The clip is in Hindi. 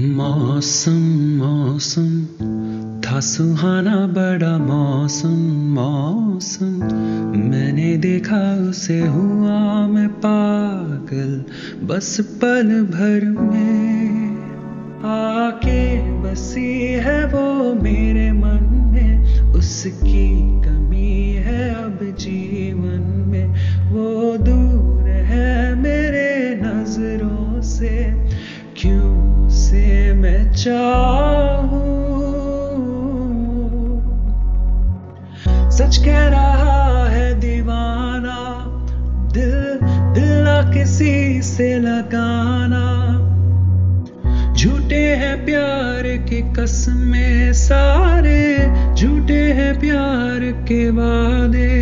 मौसम मौसम, था सुहाना बड़ा मौसम मौसम। मैंने देखा उसे हुआ मैं पागल, बस पल भर में। आके बसी है वो मेरे मन में, उसकी कमी है अब जीवन में। वो दूर है मेरे नज़रों से, क्यों से मैं चाहूँ। सच कह रहा है दीवाना, दिल दिल ना किसी से लगाना। झूठे हैं प्यार के कसमें सारे, झूठे हैं प्यार के वादे।